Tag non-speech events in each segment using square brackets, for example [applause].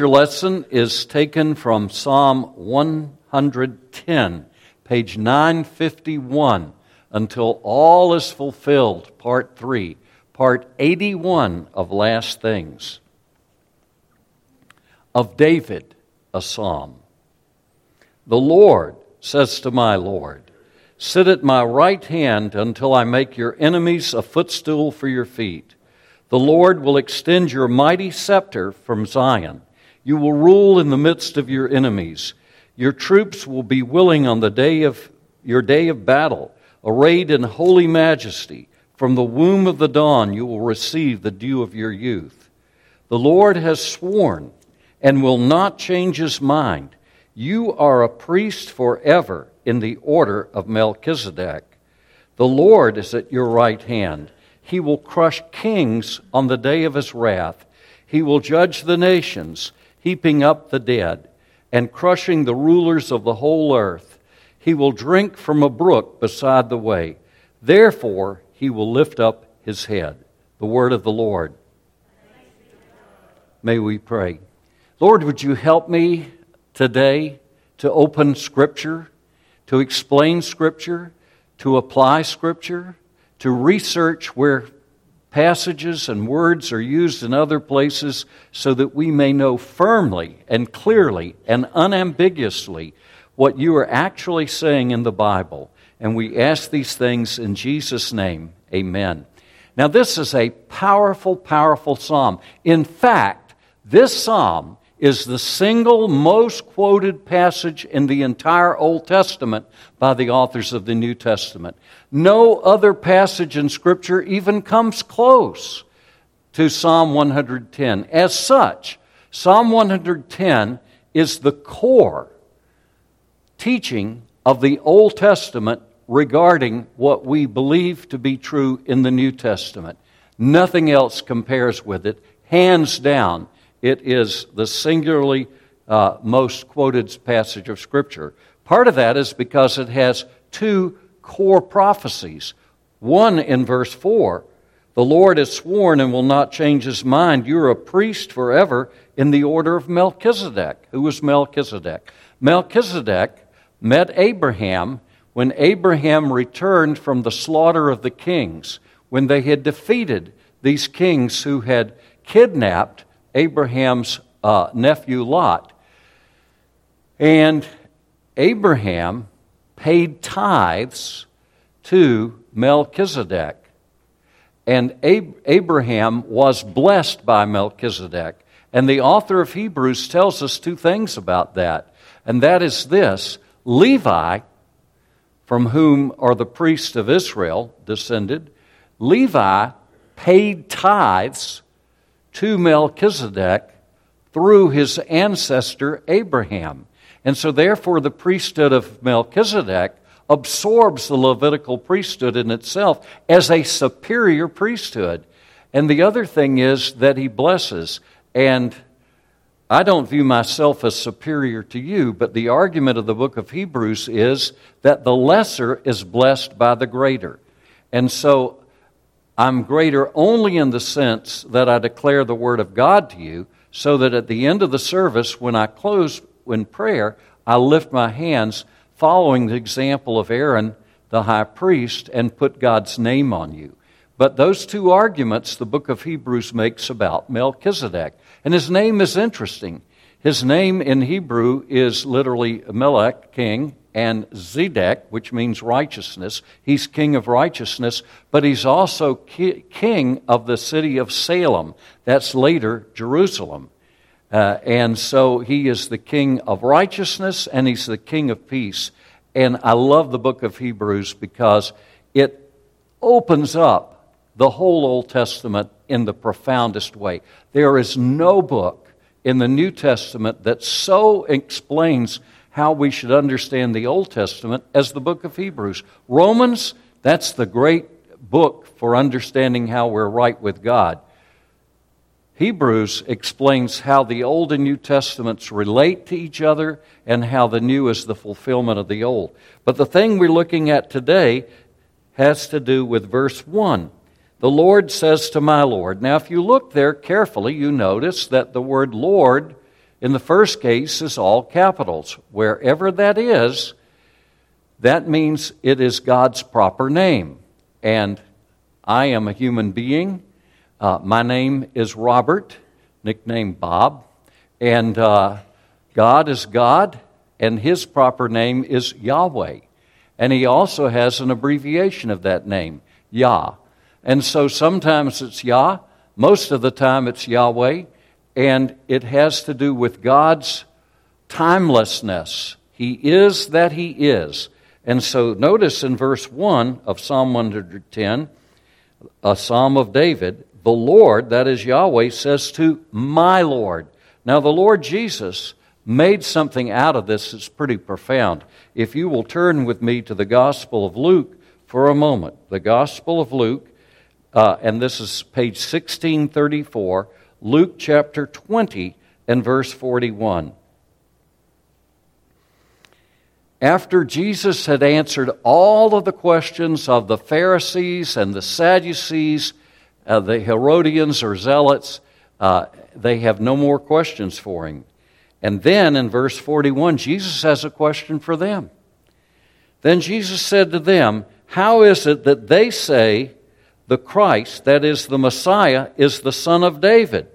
Your lesson is taken from Psalm 110, page 951, until all is fulfilled, part 3, part 81 of Last Things. Of David, a psalm. The Lord says to my Lord, Sit at my right hand until I make your enemies a footstool for your feet. The Lord will extend your mighty scepter from Zion. You will rule in the midst of your enemies. Your troops will be willing on the day of your day of battle, arrayed in holy majesty. From the womb of the dawn you will receive the dew of your youth. The Lord has sworn and will not change his mind. You are a priest forever in the order of Melchizedek. The Lord is at your right hand. He will crush kings on the day of his wrath. He will judge the nations heaping up the dead, and crushing the rulers of the whole earth. He will drink from a brook beside the way. Therefore, he will lift up his head. The word of the Lord. May we pray. Lord, would you help me today to open Scripture, to explain Scripture, to apply Scripture, to research where passages and words are used in other places so that we may know firmly and clearly and unambiguously what you are actually saying in the Bible. And we ask these things in Jesus' name. Amen. Now, this is a powerful, powerful psalm. In fact, this psalm is the single most quoted passage in the entire Old Testament by the authors of the New Testament. No other passage in Scripture even comes close to Psalm 110. As such, Psalm 110 is the core teaching of the Old Testament regarding what we believe to be true in the New Testament. Nothing else compares with it. Hands down, it is the singularly uh, most quoted passage of Scripture. Part of that is because it has two core prophecies. One in verse 4 The Lord has sworn and will not change his mind. You're a priest forever in the order of Melchizedek. Who was Melchizedek? Melchizedek met Abraham when Abraham returned from the slaughter of the kings, when they had defeated these kings who had kidnapped Abraham's uh, nephew Lot. And Abraham paid tithes to Melchizedek. And Ab- Abraham was blessed by Melchizedek. And the author of Hebrews tells us two things about that. And that is this Levi, from whom are the priests of Israel descended, Levi paid tithes to Melchizedek through his ancestor Abraham. And so, therefore, the priesthood of Melchizedek absorbs the Levitical priesthood in itself as a superior priesthood. And the other thing is that he blesses. And I don't view myself as superior to you, but the argument of the book of Hebrews is that the lesser is blessed by the greater. And so I'm greater only in the sense that I declare the Word of God to you, so that at the end of the service, when I close in prayer, I lift my hands following the example of Aaron, the high priest, and put God's name on you. But those two arguments the book of Hebrews makes about Melchizedek. And his name is interesting. His name in Hebrew is literally Melech, king, and Zedek, which means righteousness. He's king of righteousness, but he's also ki- king of the city of Salem. That's later Jerusalem. Uh, and so he is the king of righteousness and he's the king of peace. And I love the book of Hebrews because it opens up the whole Old Testament in the profoundest way. There is no book in the New Testament that so explains how we should understand the Old Testament as the book of Hebrews. Romans, that's the great book for understanding how we're right with God. Hebrews explains how the Old and New Testaments relate to each other and how the New is the fulfillment of the Old. But the thing we're looking at today has to do with verse 1. The Lord says to my Lord. Now, if you look there carefully, you notice that the word Lord In the first case is all capitals. Wherever that is, that means it is God's proper name. And I am a human being. Uh, my name is Robert, nickname Bob. And uh, God is God, and his proper name is Yahweh. And he also has an abbreviation of that name, Yah. And so sometimes it's Yah, most of the time it's Yahweh, and it has to do with God's timelessness. He is that He is. And so notice in verse 1 of Psalm 110, a psalm of David, the Lord, that is Yahweh, says to my Lord. Now, the Lord Jesus made something out of this that's pretty profound. If you will turn with me to the Gospel of Luke for a moment, the Gospel of Luke, uh, and this is page 1634, Luke chapter 20 and verse 41. After Jesus had answered all of the questions of the Pharisees and the Sadducees, uh, the Herodians or Zealots, uh, they have no more questions for him. And then in verse 41, Jesus has a question for them. Then Jesus said to them, How is it that they say the Christ, that is the Messiah, is the son of David?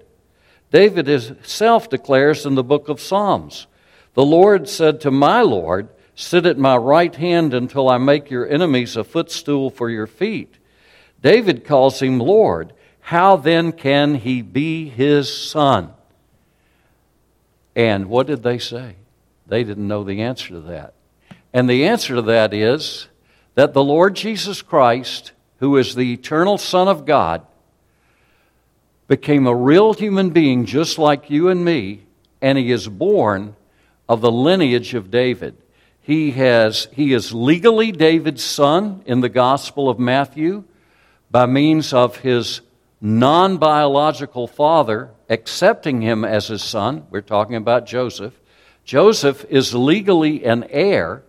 David himself declares in the book of Psalms, The Lord said to my Lord, Sit at my right hand until I make your enemies a footstool for your feet. David calls him Lord. How then can he be his son? And what did they say? They didn't know the answer to that. And the answer to that is that the Lord Jesus Christ, who is the eternal Son of God, became a real human being just like you and me, and he is born of the lineage of David. He, has, he is legally David's son in the Gospel of Matthew by means of his non biological father accepting him as his son. We're talking about Joseph. Joseph is legally an heir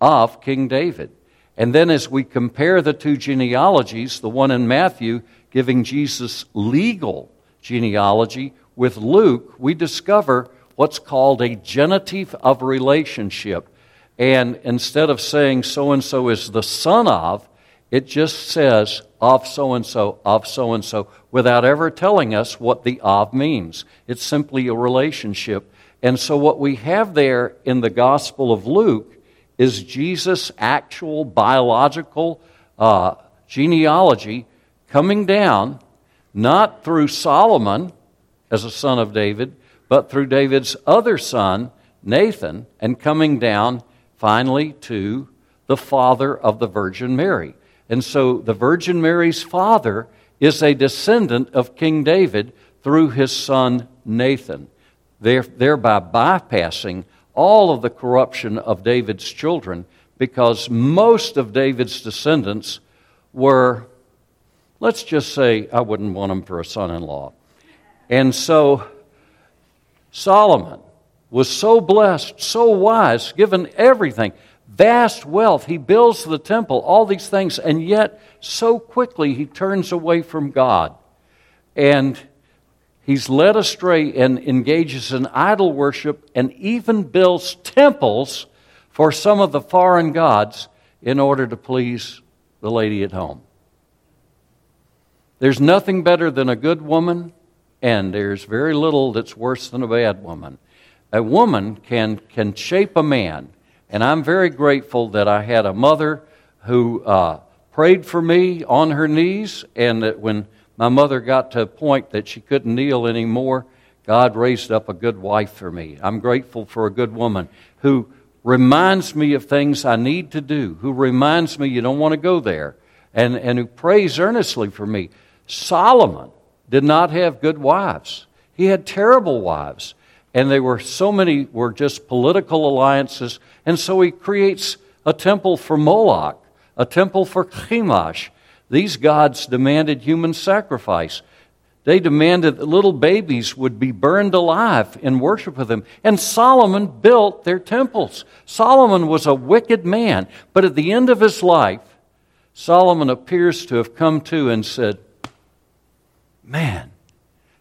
of King David. And then, as we compare the two genealogies, the one in Matthew giving Jesus legal genealogy with Luke, we discover what's called a genitive of relationship. And instead of saying so and so is the son of, it just says of so and so, of so and so, without ever telling us what the of means. It's simply a relationship. And so, what we have there in the Gospel of Luke is Jesus' actual biological uh, genealogy coming down, not through Solomon as a son of David, but through David's other son, Nathan, and coming down finally to the father of the Virgin Mary. And so the Virgin Mary's father is a descendant of King David through his son Nathan, thereby bypassing all of the corruption of David's children because most of David's descendants were, let's just say, I wouldn't want them for a son in law. And so Solomon was so blessed, so wise, given everything vast wealth. He builds the temple, all these things, and yet so quickly he turns away from God. And he's led astray and engages in idol worship and even builds temples for some of the foreign gods in order to please the lady at home. There's nothing better than a good woman, and there's very little that's worse than a bad woman. A woman can, can shape a man and I'm very grateful that I had a mother who uh, prayed for me on her knees, and that when my mother got to a point that she couldn't kneel anymore, God raised up a good wife for me. I'm grateful for a good woman who reminds me of things I need to do, who reminds me you don't want to go there, and, and who prays earnestly for me. Solomon did not have good wives, he had terrible wives and they were so many were just political alliances and so he creates a temple for moloch a temple for chemosh these gods demanded human sacrifice. They demanded that little babies would be burned alive in worship of them. And solomon built their temples. Solomon was a wicked man. But at the end of his life solomon appears to have come to and said man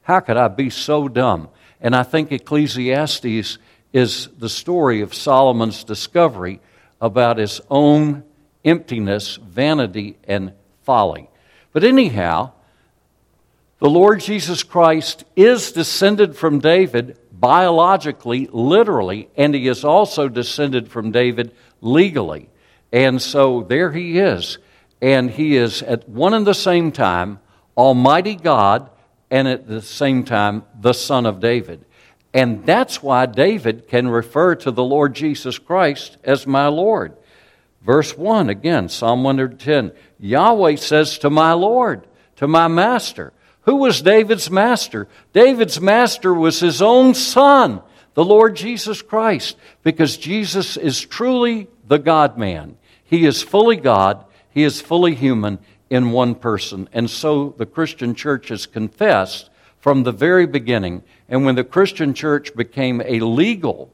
how could i be so dumb? And I think Ecclesiastes is the story of Solomon's discovery about his own emptiness, vanity, and folly. But anyhow, the Lord Jesus Christ is descended from David biologically, literally, and he is also descended from David legally. And so there he is. And he is at one and the same time Almighty God and at the same time the Son of David. And that's why David can refer to the Lord Jesus Christ as my Lord. Verse 1 again, Psalm 110 Yahweh says to my Lord, to my master. Who was David's master? David's master was his own son, the Lord Jesus Christ, because Jesus is truly the God man. He is fully God, he is fully human in one person. And so the Christian church has confessed from the very beginning. And when the Christian church became a legal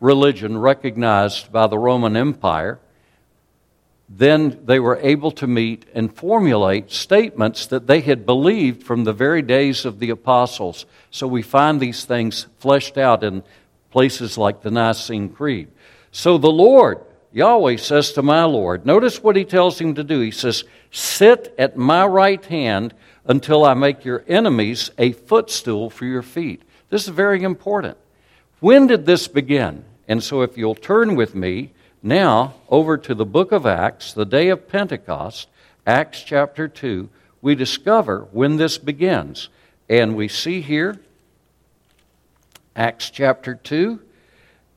religion recognized by the Roman Empire, then they were able to meet and formulate statements that they had believed from the very days of the apostles. So we find these things fleshed out in places like the Nicene Creed. So the Lord, Yahweh, says to my Lord, notice what he tells him to do. He says, Sit at my right hand until I make your enemies a footstool for your feet. This is very important. When did this begin? And so if you'll turn with me now, over to the book of Acts, the day of Pentecost, Acts chapter 2, we discover when this begins. And we see here, Acts chapter 2,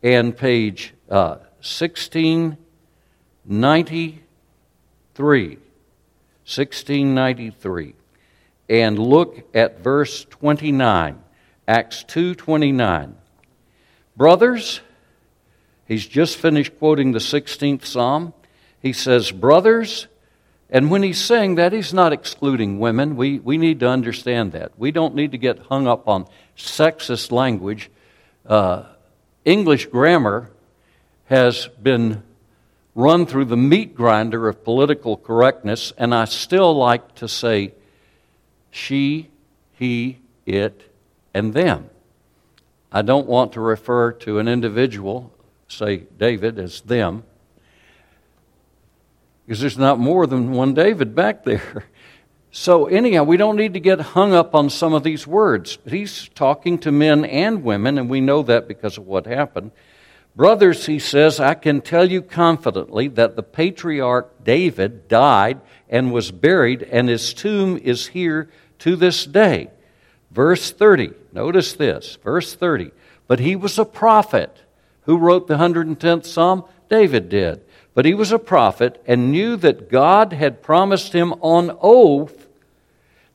and page uh, 1693. 1693. And look at verse 29, Acts 2:29. Brothers, He's just finished quoting the 16th Psalm. He says, Brothers, and when he's saying that, he's not excluding women. We, we need to understand that. We don't need to get hung up on sexist language. Uh, English grammar has been run through the meat grinder of political correctness, and I still like to say she, he, it, and them. I don't want to refer to an individual say David as them, because there's not more than one David back there. [laughs] So, anyhow, we don't need to get hung up on some of these words. He's talking to men and women, and we know that because of what happened. Brothers, he says, I can tell you confidently that the patriarch David died and was buried, and his tomb is here to this day. Verse 30, notice this, verse 30. But he was a prophet who wrote the 110th Psalm? David did. But he was a prophet and knew that God had promised him on oath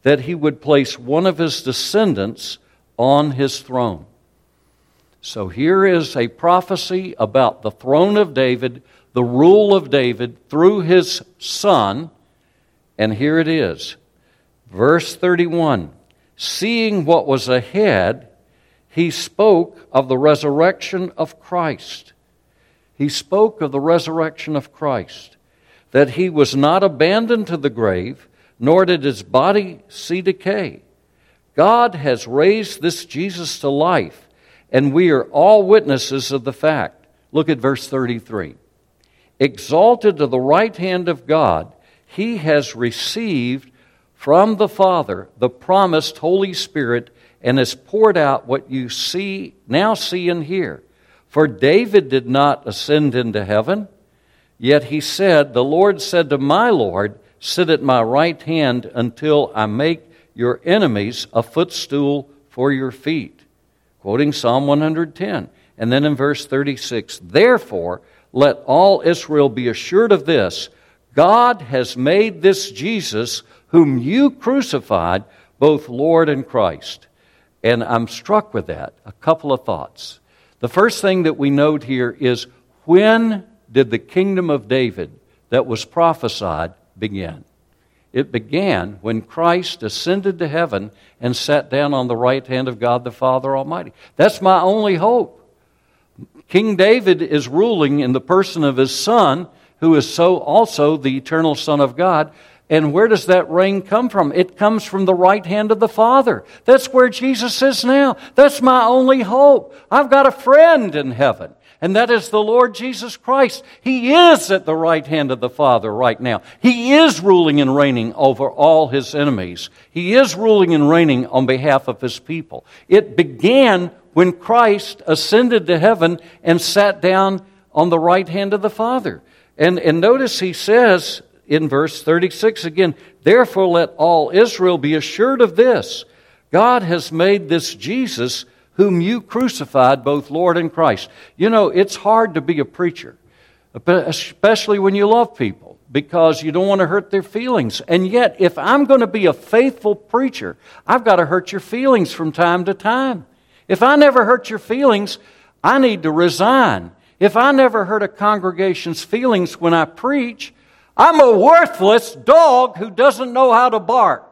that he would place one of his descendants on his throne. So here is a prophecy about the throne of David, the rule of David through his son. And here it is. Verse 31 Seeing what was ahead, he spoke of the resurrection of Christ. He spoke of the resurrection of Christ, that he was not abandoned to the grave, nor did his body see decay. God has raised this Jesus to life, and we are all witnesses of the fact. Look at verse 33. Exalted to the right hand of God, he has received from the Father the promised Holy Spirit and has poured out what you see now see and hear. For David did not ascend into heaven, yet he said, The Lord said to my Lord, Sit at my right hand until I make your enemies a footstool for your feet. Quoting Psalm 110. And then in verse 36, Therefore, let all Israel be assured of this God has made this Jesus, whom you crucified, both Lord and Christ. And I'm struck with that. A couple of thoughts. The first thing that we note here is when did the kingdom of David that was prophesied begin? It began when Christ ascended to heaven and sat down on the right hand of God the Father Almighty. That's my only hope. King David is ruling in the person of his son, who is so also the eternal Son of God. And where does that reign come from? It comes from the right hand of the Father. That's where Jesus is now. That's my only hope. I've got a friend in heaven, and that is the Lord Jesus Christ. He is at the right hand of the Father right now. He is ruling and reigning over all his enemies. He is ruling and reigning on behalf of his people. It began when Christ ascended to heaven and sat down on the right hand of the Father. And, and notice he says in verse 36 again, Therefore let all Israel be assured of this God has made this Jesus, whom you crucified, both Lord and Christ. You know, it's hard to be a preacher, especially when you love people, because you don't want to hurt their feelings. And yet, if I'm going to be a faithful preacher, I've got to hurt your feelings from time to time. If I never hurt your feelings, I need to resign. If I never hurt a congregation's feelings when I preach, I'm a worthless dog who doesn't know how to bark.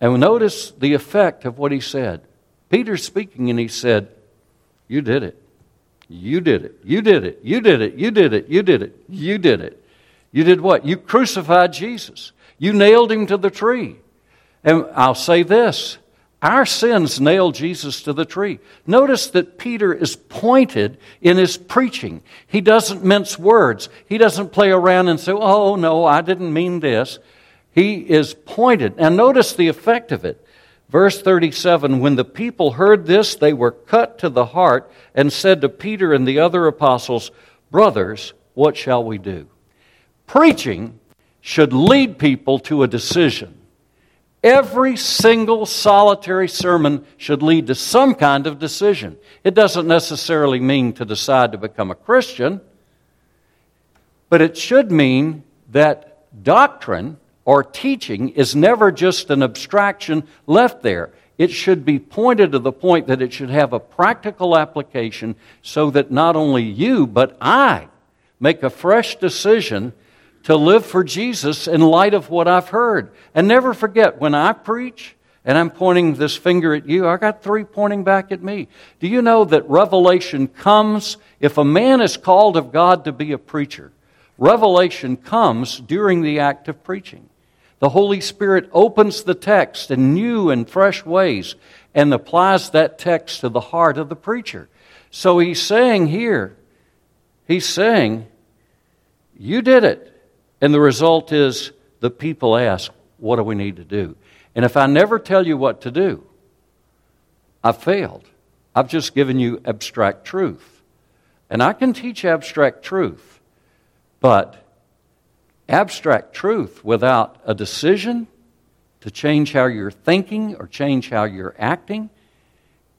And notice the effect of what he said. Peter's speaking and he said, You did it. You did it. You did it. You did it. You did it. You did it. You did it. You did what? You crucified Jesus. You nailed him to the tree. And I'll say this our sins nailed Jesus to the tree. Notice that Peter is pointed in his preaching. He doesn't mince words. He doesn't play around and say, oh, no, I didn't mean this. He is pointed. And notice the effect of it. Verse 37 When the people heard this, they were cut to the heart and said to Peter and the other apostles, Brothers, what shall we do? Preaching should lead people to a decision. Every single solitary sermon should lead to some kind of decision. It doesn't necessarily mean to decide to become a Christian, but it should mean that doctrine or teaching is never just an abstraction left there. It should be pointed to the point that it should have a practical application so that not only you, but I make a fresh decision to live for Jesus in light of what I've heard. And never forget, when I preach, and I'm pointing this finger at you, I got three pointing back at me. Do you know that revelation comes if a man is called of God to be a preacher? Revelation comes during the act of preaching. The Holy Spirit opens the text in new and fresh ways and applies that text to the heart of the preacher. So he's saying here, he's saying, You did it. And the result is the people ask, What do we need to do? And if I never tell you what to do, I've failed. I've just given you abstract truth. And I can teach abstract truth, but abstract truth without a decision to change how you're thinking or change how you're acting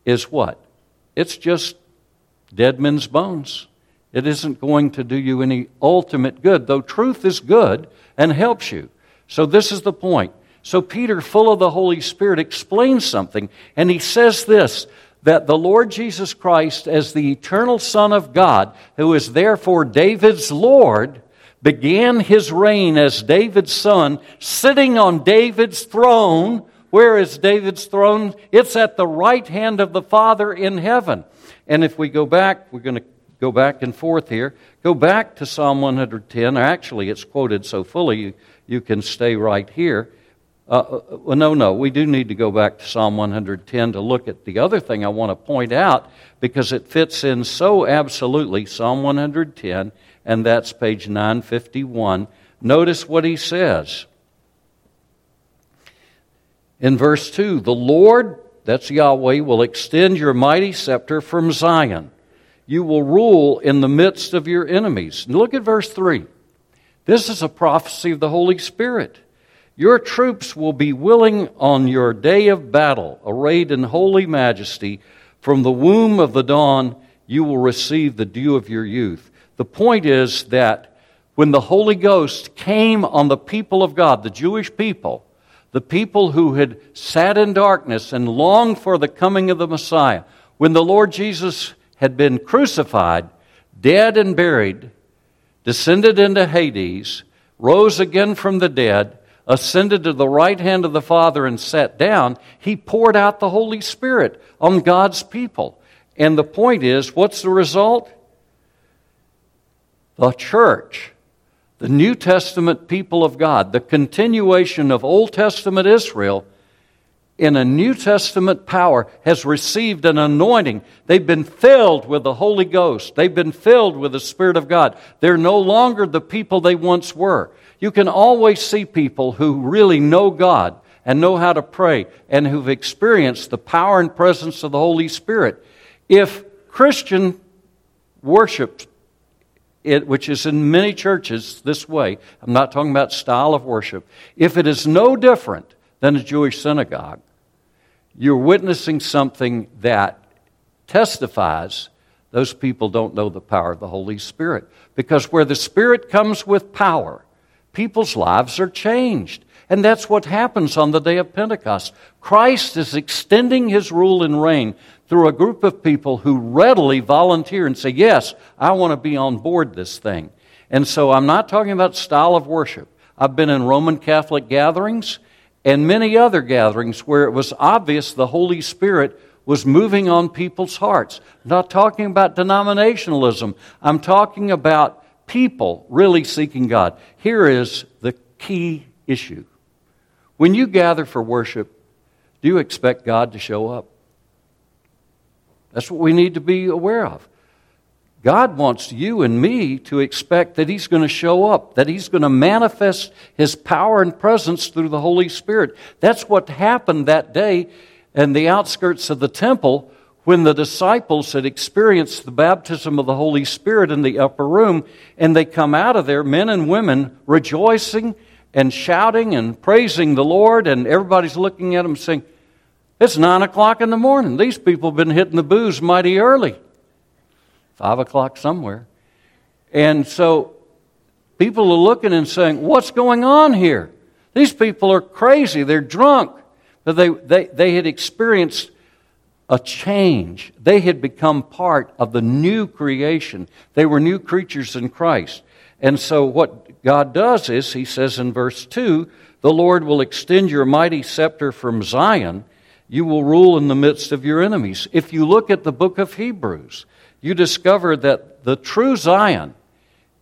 is what? It's just dead men's bones. It isn't going to do you any ultimate good, though truth is good and helps you. So, this is the point. So, Peter, full of the Holy Spirit, explains something, and he says this that the Lord Jesus Christ, as the eternal Son of God, who is therefore David's Lord, began his reign as David's son, sitting on David's throne. Where is David's throne? It's at the right hand of the Father in heaven. And if we go back, we're going to go back and forth here. Go back to Psalm 110. Actually, it's quoted so fully, you, you can stay right here. Uh, uh, well, no, no, we do need to go back to Psalm 110 to look at the other thing I want to point out because it fits in so absolutely. Psalm 110, and that's page 951. Notice what he says. In verse 2, the Lord, that's Yahweh, will extend your mighty scepter from Zion you will rule in the midst of your enemies. Look at verse 3. This is a prophecy of the Holy Spirit. Your troops will be willing on your day of battle, arrayed in holy majesty. From the womb of the dawn, you will receive the dew of your youth. The point is that when the Holy Ghost came on the people of God, the Jewish people, the people who had sat in darkness and longed for the coming of the Messiah, when the Lord Jesus had been crucified, dead and buried, descended into Hades, rose again from the dead, ascended to the right hand of the Father, and sat down, he poured out the Holy Spirit on God's people. And the point is, what's the result? The church the New Testament people of God, the continuation of Old Testament Israel in a New Testament power has received an anointing. They've been filled with the Holy Ghost. They've been filled with the Spirit of God. They're no longer the people they once were. You can always see people who really know God and know how to pray and who've experienced the power and presence of the Holy Spirit. If Christian worship, it, which is in many churches this way, I'm not talking about style of worship, if it is no different than a Jewish synagogue, you're witnessing something that testifies those people don't know the power of the Holy Spirit. Because where the Spirit comes with power, people's lives are changed. And that's what happens on the day of Pentecost. Christ is extending his rule and reign through a group of people who readily volunteer and say, Yes, I want to be on board this thing. And so I'm not talking about style of worship. I've been in Roman Catholic gatherings and many other gatherings where it was obvious the Holy Spirit was moving on people's hearts. I'm not talking about denominationalism, I'm talking about people really seeking God. Here is the key issue. When you gather for worship, do you expect God to show up? That's what we need to be aware of. God wants you and me to expect that He's going to show up, that He's going to manifest His power and presence through the Holy Spirit. That's what happened that day in the outskirts of the temple when the disciples had experienced the baptism of the Holy Spirit in the upper room, and they come out of there, men and women, rejoicing and shouting and praising the Lord, and everybody's looking at them saying, It's nine o'clock in the morning. These people have been hitting the booze mighty early five o'clock somewhere. And so people are looking and saying, What's going on here? These people are crazy. They're drunk. But they, they, they had experienced a change. They had become part of the new creation. They were new creatures in Christ. And so, what God does is, He says in verse 2 the Lord will extend your mighty scepter from Zion. You will rule in the midst of your enemies. If you look at the book of Hebrews, you discover that the true Zion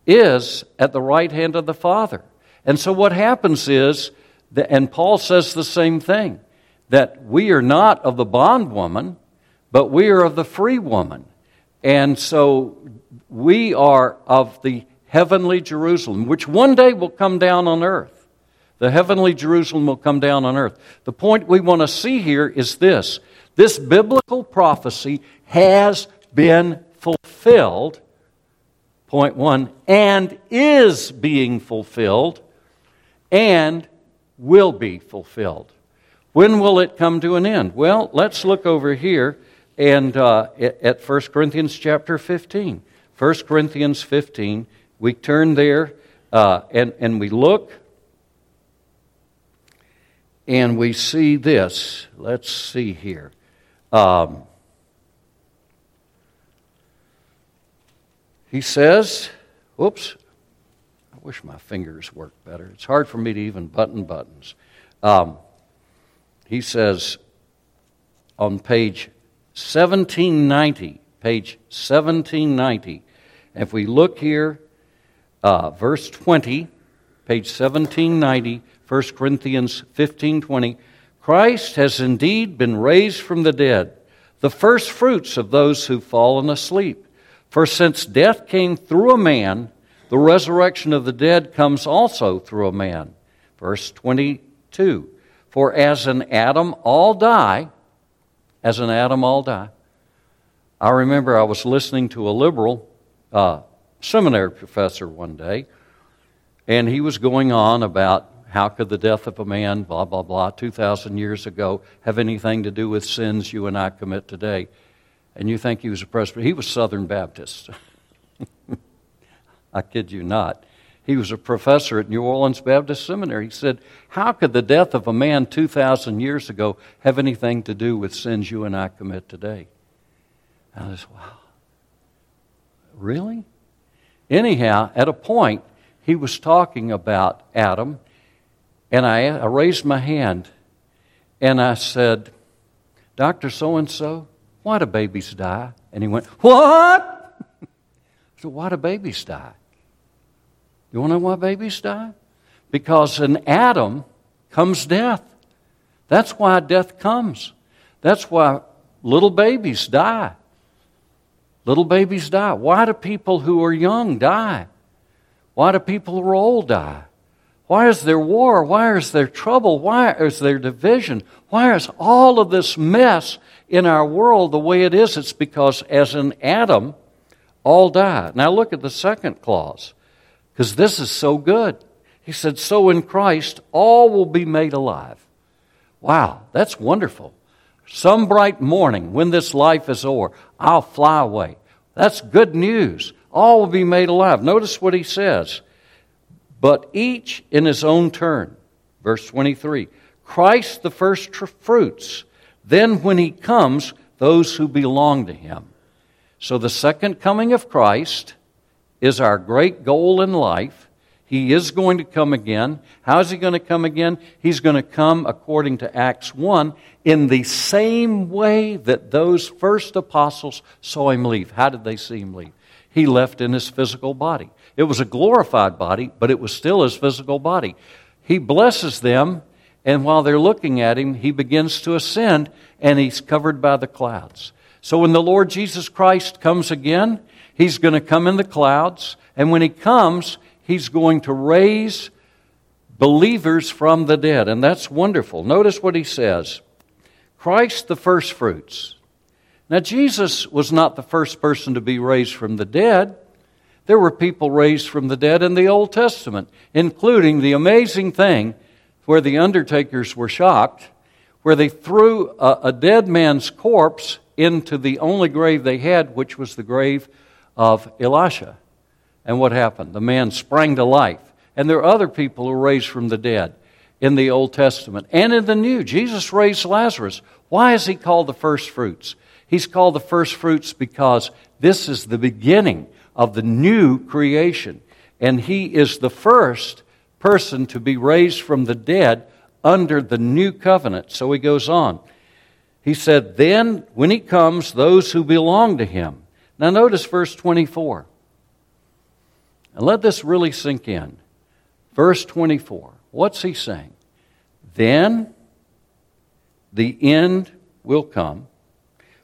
is at the right hand of the Father. And so what happens is, that, and Paul says the same thing, that we are not of the bondwoman, but we are of the free woman. And so we are of the heavenly Jerusalem, which one day will come down on earth. The heavenly Jerusalem will come down on earth. The point we want to see here is this this biblical prophecy has been fulfilled, point one, and is being fulfilled, and will be fulfilled. When will it come to an end? Well, let's look over here and uh, at 1 Corinthians chapter 15. 1 Corinthians 15, we turn there uh, and, and we look and we see this. Let's see here. Um, He says, whoops, I wish my fingers worked better. It's hard for me to even button buttons. Um, he says on page 1790, page 1790, if we look here, uh, verse 20, page 1790, 1 Corinthians 15:20, Christ has indeed been raised from the dead, the first fruits of those who've fallen asleep. For since death came through a man, the resurrection of the dead comes also through a man. Verse 22 For as in Adam all die, as in Adam all die. I remember I was listening to a liberal uh, seminary professor one day, and he was going on about how could the death of a man, blah, blah, blah, 2,000 years ago, have anything to do with sins you and I commit today and you think he was a Presbyterian. He was Southern Baptist. [laughs] I kid you not. He was a professor at New Orleans Baptist Seminary. He said, How could the death of a man 2,000 years ago have anything to do with sins you and I commit today? And I just, wow. Really? Anyhow, at a point, he was talking about Adam, and I, I raised my hand and I said, Dr. So and so, why do babies die? And he went, What? [laughs] I said, Why do babies die? You want to know why babies die? Because in Adam comes death. That's why death comes. That's why little babies die. Little babies die. Why do people who are young die? Why do people who are old die? Why is there war? Why is there trouble? Why is there division? Why is all of this mess in our world the way it is? It's because, as in Adam, all die. Now look at the second clause, because this is so good. He said, So in Christ, all will be made alive. Wow, that's wonderful. Some bright morning, when this life is o'er, I'll fly away. That's good news. All will be made alive. Notice what he says but each in his own turn. Verse 23 Christ the first fruits, then when he comes, those who belong to him. So the second coming of Christ is our great goal in life. He is going to come again. How is he going to come again? He's going to come, according to Acts 1, in the same way that those first apostles saw him leave. How did they see him leave? He left in his physical body. It was a glorified body, but it was still his physical body. He blesses them, and while they're looking at him, he begins to ascend, and he's covered by the clouds. So when the Lord Jesus Christ comes again, he's going to come in the clouds, and when he comes, he's going to raise believers from the dead, and that's wonderful. Notice what he says Christ the firstfruits. Now, Jesus was not the first person to be raised from the dead. There were people raised from the dead in the Old Testament, including the amazing thing where the undertakers were shocked, where they threw a, a dead man's corpse into the only grave they had, which was the grave of Elisha. And what happened? The man sprang to life. And there are other people who raised from the dead in the Old Testament and in the New. Jesus raised Lazarus. Why is he called the first fruits? He's called the first fruits because this is the beginning of the new creation. And he is the first person to be raised from the dead under the new covenant. So he goes on. He said, Then, when he comes, those who belong to him. Now, notice verse 24. And let this really sink in. Verse 24. What's he saying? Then the end will come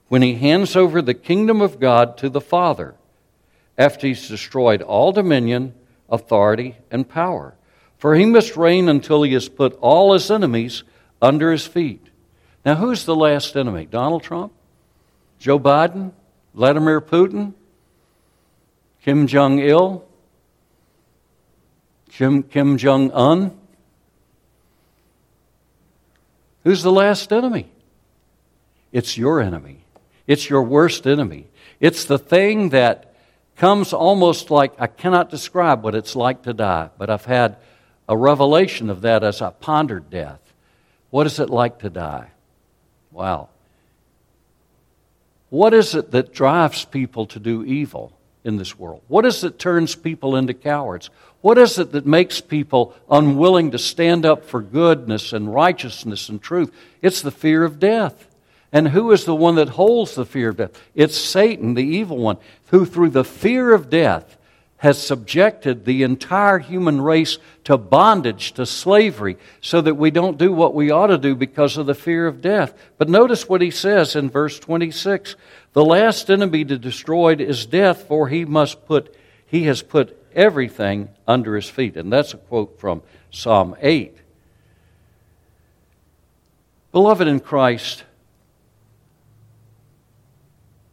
when he hands over the kingdom of God to the Father after he's destroyed all dominion, authority, and power. For he must reign until he has put all his enemies under his feet. Now, who's the last enemy? Donald Trump? Joe Biden? Vladimir Putin? Kim Jong il? Kim, Kim Jong un? Who's the last enemy? It's your enemy. It's your worst enemy. It's the thing that comes almost like I cannot describe what it's like to die, but I've had a revelation of that as I pondered death. What is it like to die? Wow. What is it that drives people to do evil in this world? What is it that turns people into cowards? What is it that makes people unwilling to stand up for goodness and righteousness and truth? It's the fear of death. And who is the one that holds the fear of death? It's Satan, the evil one, who through the fear of death has subjected the entire human race to bondage, to slavery, so that we don't do what we ought to do because of the fear of death. But notice what he says in verse 26 The last enemy to destroy is death, for he must put, he has put everything under his feet. And that's a quote from Psalm 8. Beloved in Christ,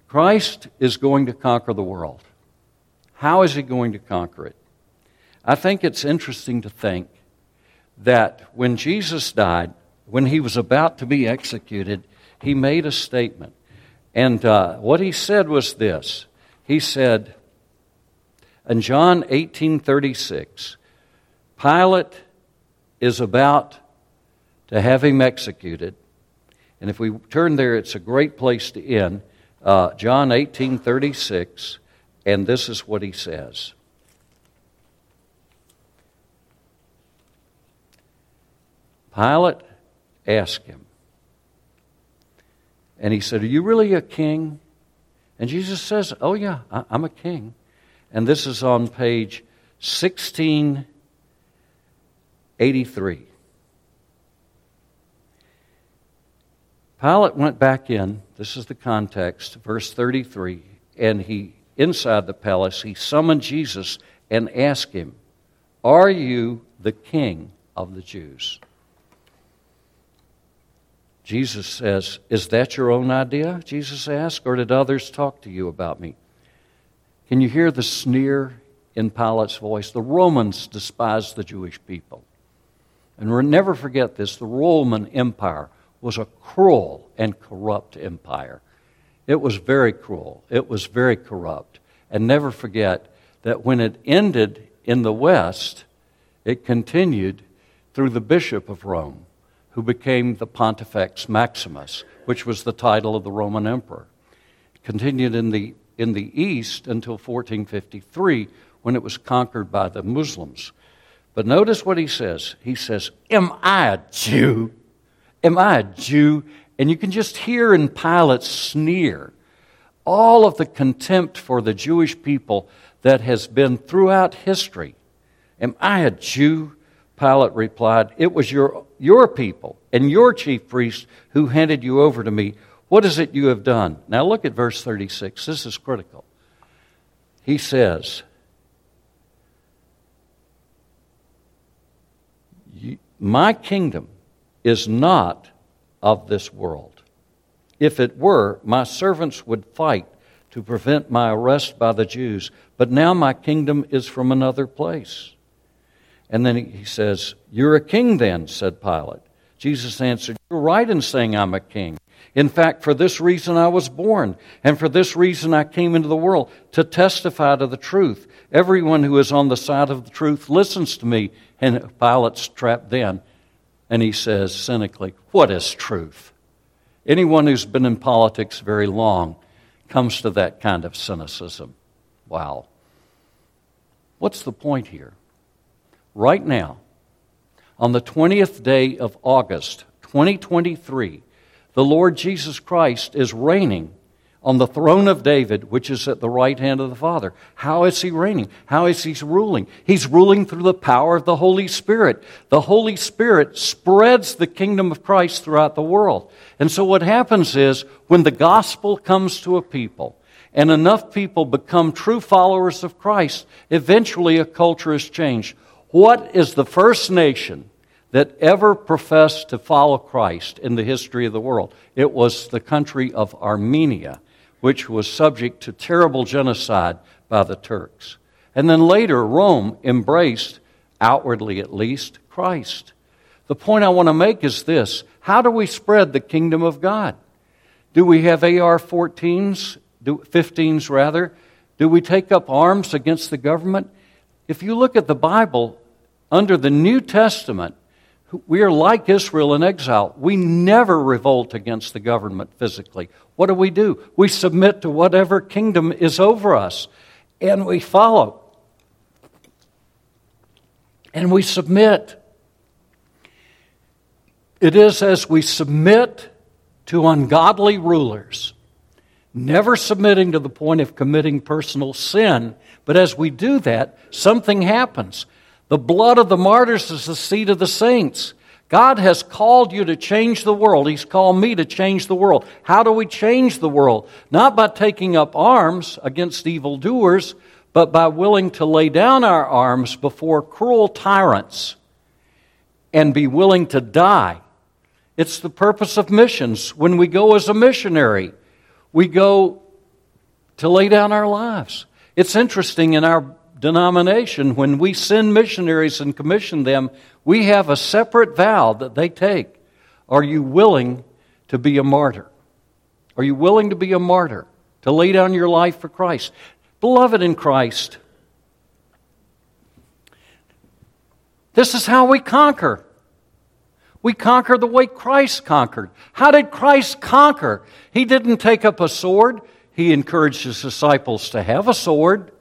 Christ is going to conquer the world. How is he going to conquer it? I think it's interesting to think that when Jesus died, when he was about to be executed, he made a statement. And uh, what he said was this He said, in John 18:36, Pilate is about to have him executed. And if we turn there, it's a great place to end uh, John 18 36, and this is what he says. Pilate asked him, and he said, Are you really a king? And Jesus says, Oh, yeah, I'm a king. And this is on page 1683. Pilate went back in, this is the context, verse 33, and he, inside the palace, he summoned Jesus and asked him, Are you the king of the Jews? Jesus says, Is that your own idea? Jesus asked, or did others talk to you about me? Can you hear the sneer in Pilate's voice? The Romans despised the Jewish people. And we never forget this the Roman Empire was a cruel and corrupt empire. It was very cruel, it was very corrupt. And never forget that when it ended in the West, it continued through the Bishop of Rome, who became the Pontifex Maximus, which was the title of the Roman Emperor. It continued in the, in the East until 1453 when it was conquered by the Muslims. But notice what he says. He says, Am I a Jew? Am I a Jew? And you can just hear in Pilate's sneer all of the contempt for the Jewish people that has been throughout history. Am I a Jew? Pilate replied, It was your, your people and your chief priests who handed you over to me. What is it you have done? Now look at verse 36. This is critical. He says, My kingdom is not of this world. If it were, my servants would fight to prevent my arrest by the Jews, but now my kingdom is from another place. And then he says, You're a king then, said Pilate. Jesus answered, You're right in saying I'm a king. In fact, for this reason I was born, and for this reason I came into the world, to testify to the truth. Everyone who is on the side of the truth listens to me. And Pilate's trapped then. And he says cynically, What is truth? Anyone who's been in politics very long comes to that kind of cynicism. Wow. What's the point here? Right now, on the 20th day of August, 2023, the Lord Jesus Christ is reigning on the throne of David, which is at the right hand of the Father. How is he reigning? How is he ruling? He's ruling through the power of the Holy Spirit. The Holy Spirit spreads the kingdom of Christ throughout the world. And so what happens is when the gospel comes to a people, and enough people become true followers of Christ, eventually a culture is changed. What is the first nation that ever professed to follow Christ in the history of the world? It was the country of Armenia which was subject to terrible genocide by the Turks. And then later, Rome embraced, outwardly at least, Christ. The point I want to make is this how do we spread the kingdom of God? Do we have AR 14s, 15s rather? Do we take up arms against the government? If you look at the Bible, under the New Testament, we are like Israel in exile. We never revolt against the government physically. What do we do? We submit to whatever kingdom is over us and we follow. And we submit. It is as we submit to ungodly rulers, never submitting to the point of committing personal sin, but as we do that, something happens. The blood of the martyrs is the seed of the saints. God has called you to change the world. He's called me to change the world. How do we change the world? Not by taking up arms against evildoers, but by willing to lay down our arms before cruel tyrants and be willing to die. It's the purpose of missions. When we go as a missionary, we go to lay down our lives. It's interesting in our denomination, when we send missionaries and commission them, we have a separate vow that they take. Are you willing to be a martyr? Are you willing to be a martyr? To lay down your life for Christ? Beloved in Christ, this is how we conquer. We conquer the way Christ conquered. How did Christ conquer? He didn't take up a sword. He encouraged his disciples to have a sword.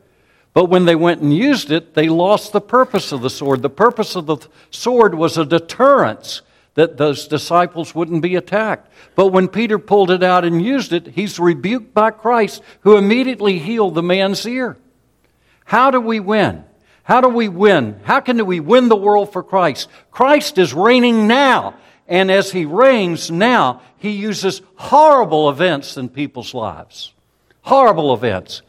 But when they went and used it, they lost the purpose of the sword. The purpose of the sword was a deterrence that those disciples wouldn't be attacked. But when Peter pulled it out and used it, he's rebuked by Christ, who immediately healed the man's ear. How do we win? How do we win? How can we win the world for Christ? Christ is reigning now. And as he reigns now, he uses horrible events in people's lives. Horrible events.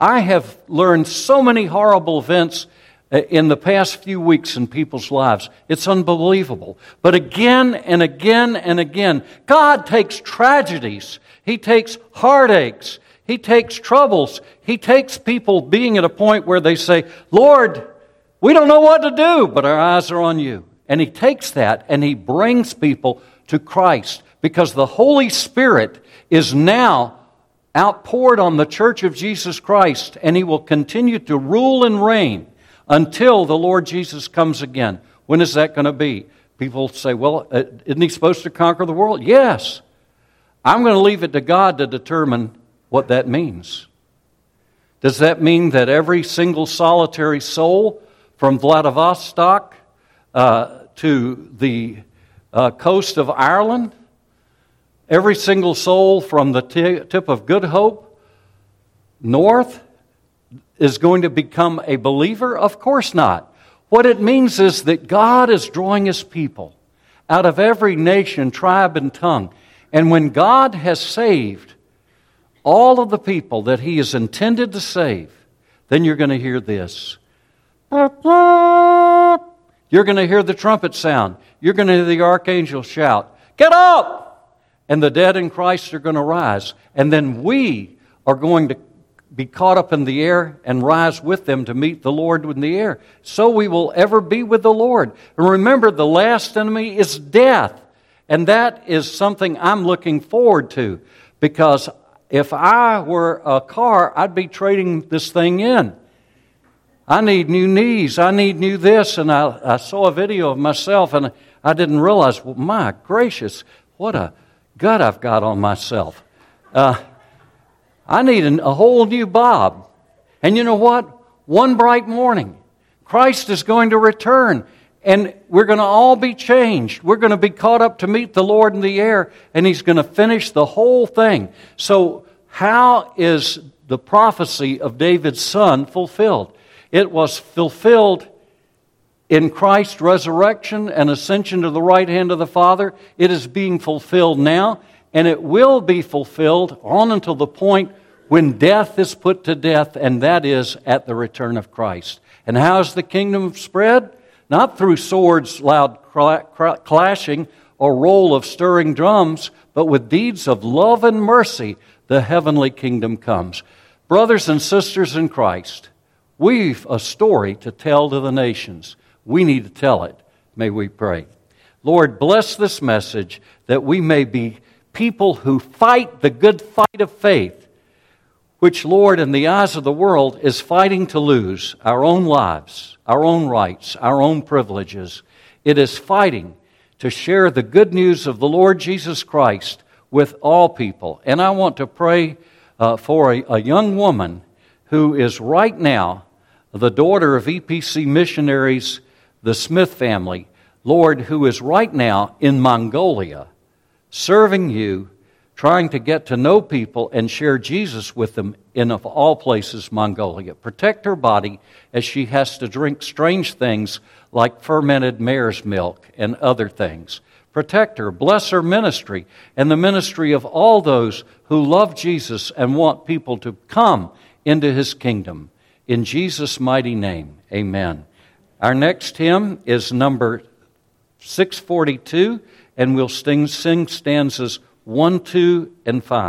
I have learned so many horrible events uh, in the past few weeks in people's lives. It's unbelievable. But again and again and again, God takes tragedies. He takes heartaches. He takes troubles. He takes people being at a point where they say, Lord, we don't know what to do, but our eyes are on you. And He takes that and He brings people to Christ because the Holy Spirit is now outpoured on the church of Jesus Christ and He will continue to rule and reign until the Lord Jesus comes again. When is that going to be? People say, well, uh, isn't He supposed to conquer the world? Yes. I'm going to leave it to God to determine what that means. Does that mean that every single solitary soul from Vladivostok uh, to the uh, coast of Ireland, every single soul from the t- tip of Good Hope north is going to become a believer? Of course not. What it means is that God is drawing his people out of every nation, tribe, and tongue. And when God has saved all of the people that He has intended to save, then you're going to hear this. You're going to hear the trumpet sound. You're going to hear the archangel shout, Get up! And the dead in Christ are going to rise. And then we are going to be caught up in the air and rise with them to meet the Lord in the air. So we will ever be with the Lord. And remember, the last enemy is death. And that is something I'm looking forward to because if I were a car, I'd be trading this thing in. I need new knees. I need new this. And I, I saw a video of myself and I didn't realize, well, my gracious, what a gut I've got on myself. Uh, I need a, a whole new Bob. And you know what? One bright morning, Christ is going to return and we're going to all be changed. We're going to be caught up to meet the Lord in the air, and He's going to finish the whole thing. So, how is the prophecy of David's son fulfilled? It was fulfilled in Christ's resurrection and ascension to the right hand of the Father. It is being fulfilled now, and it will be fulfilled on until the point when death is put to death, and that is at the return of Christ. And how is the kingdom spread? not through swords, loud clashing, or roll of stirring drums, but with deeds of love and mercy, the heavenly kingdom comes. Brothers and sisters in Christ, we've a story to tell to the nations. We need to tell it. May we pray. Lord, bless this message that we may be people who fight the good fight of faith, which, Lord, in the eyes of the world, is fighting to lose our own lives our own rights, our own privileges. It is fighting to share the good news of the Lord Jesus Christ with all people. And I want to pray uh, for a, a young woman who is right now the daughter of EPC missionaries, the Smith family, Lord, who is right now in Mongolia serving you trying to get to know people and share Jesus with them in, of all places, Mongolia. Protect her body as she has to drink strange things like fermented mare's milk and other things. Protect her, bless her ministry, and the ministry of all those who love Jesus and want people to come into his kingdom. In Jesus' mighty name, amen. Our next hymn is number 642, and we'll sing, sing stanzas 1, 2, and 5.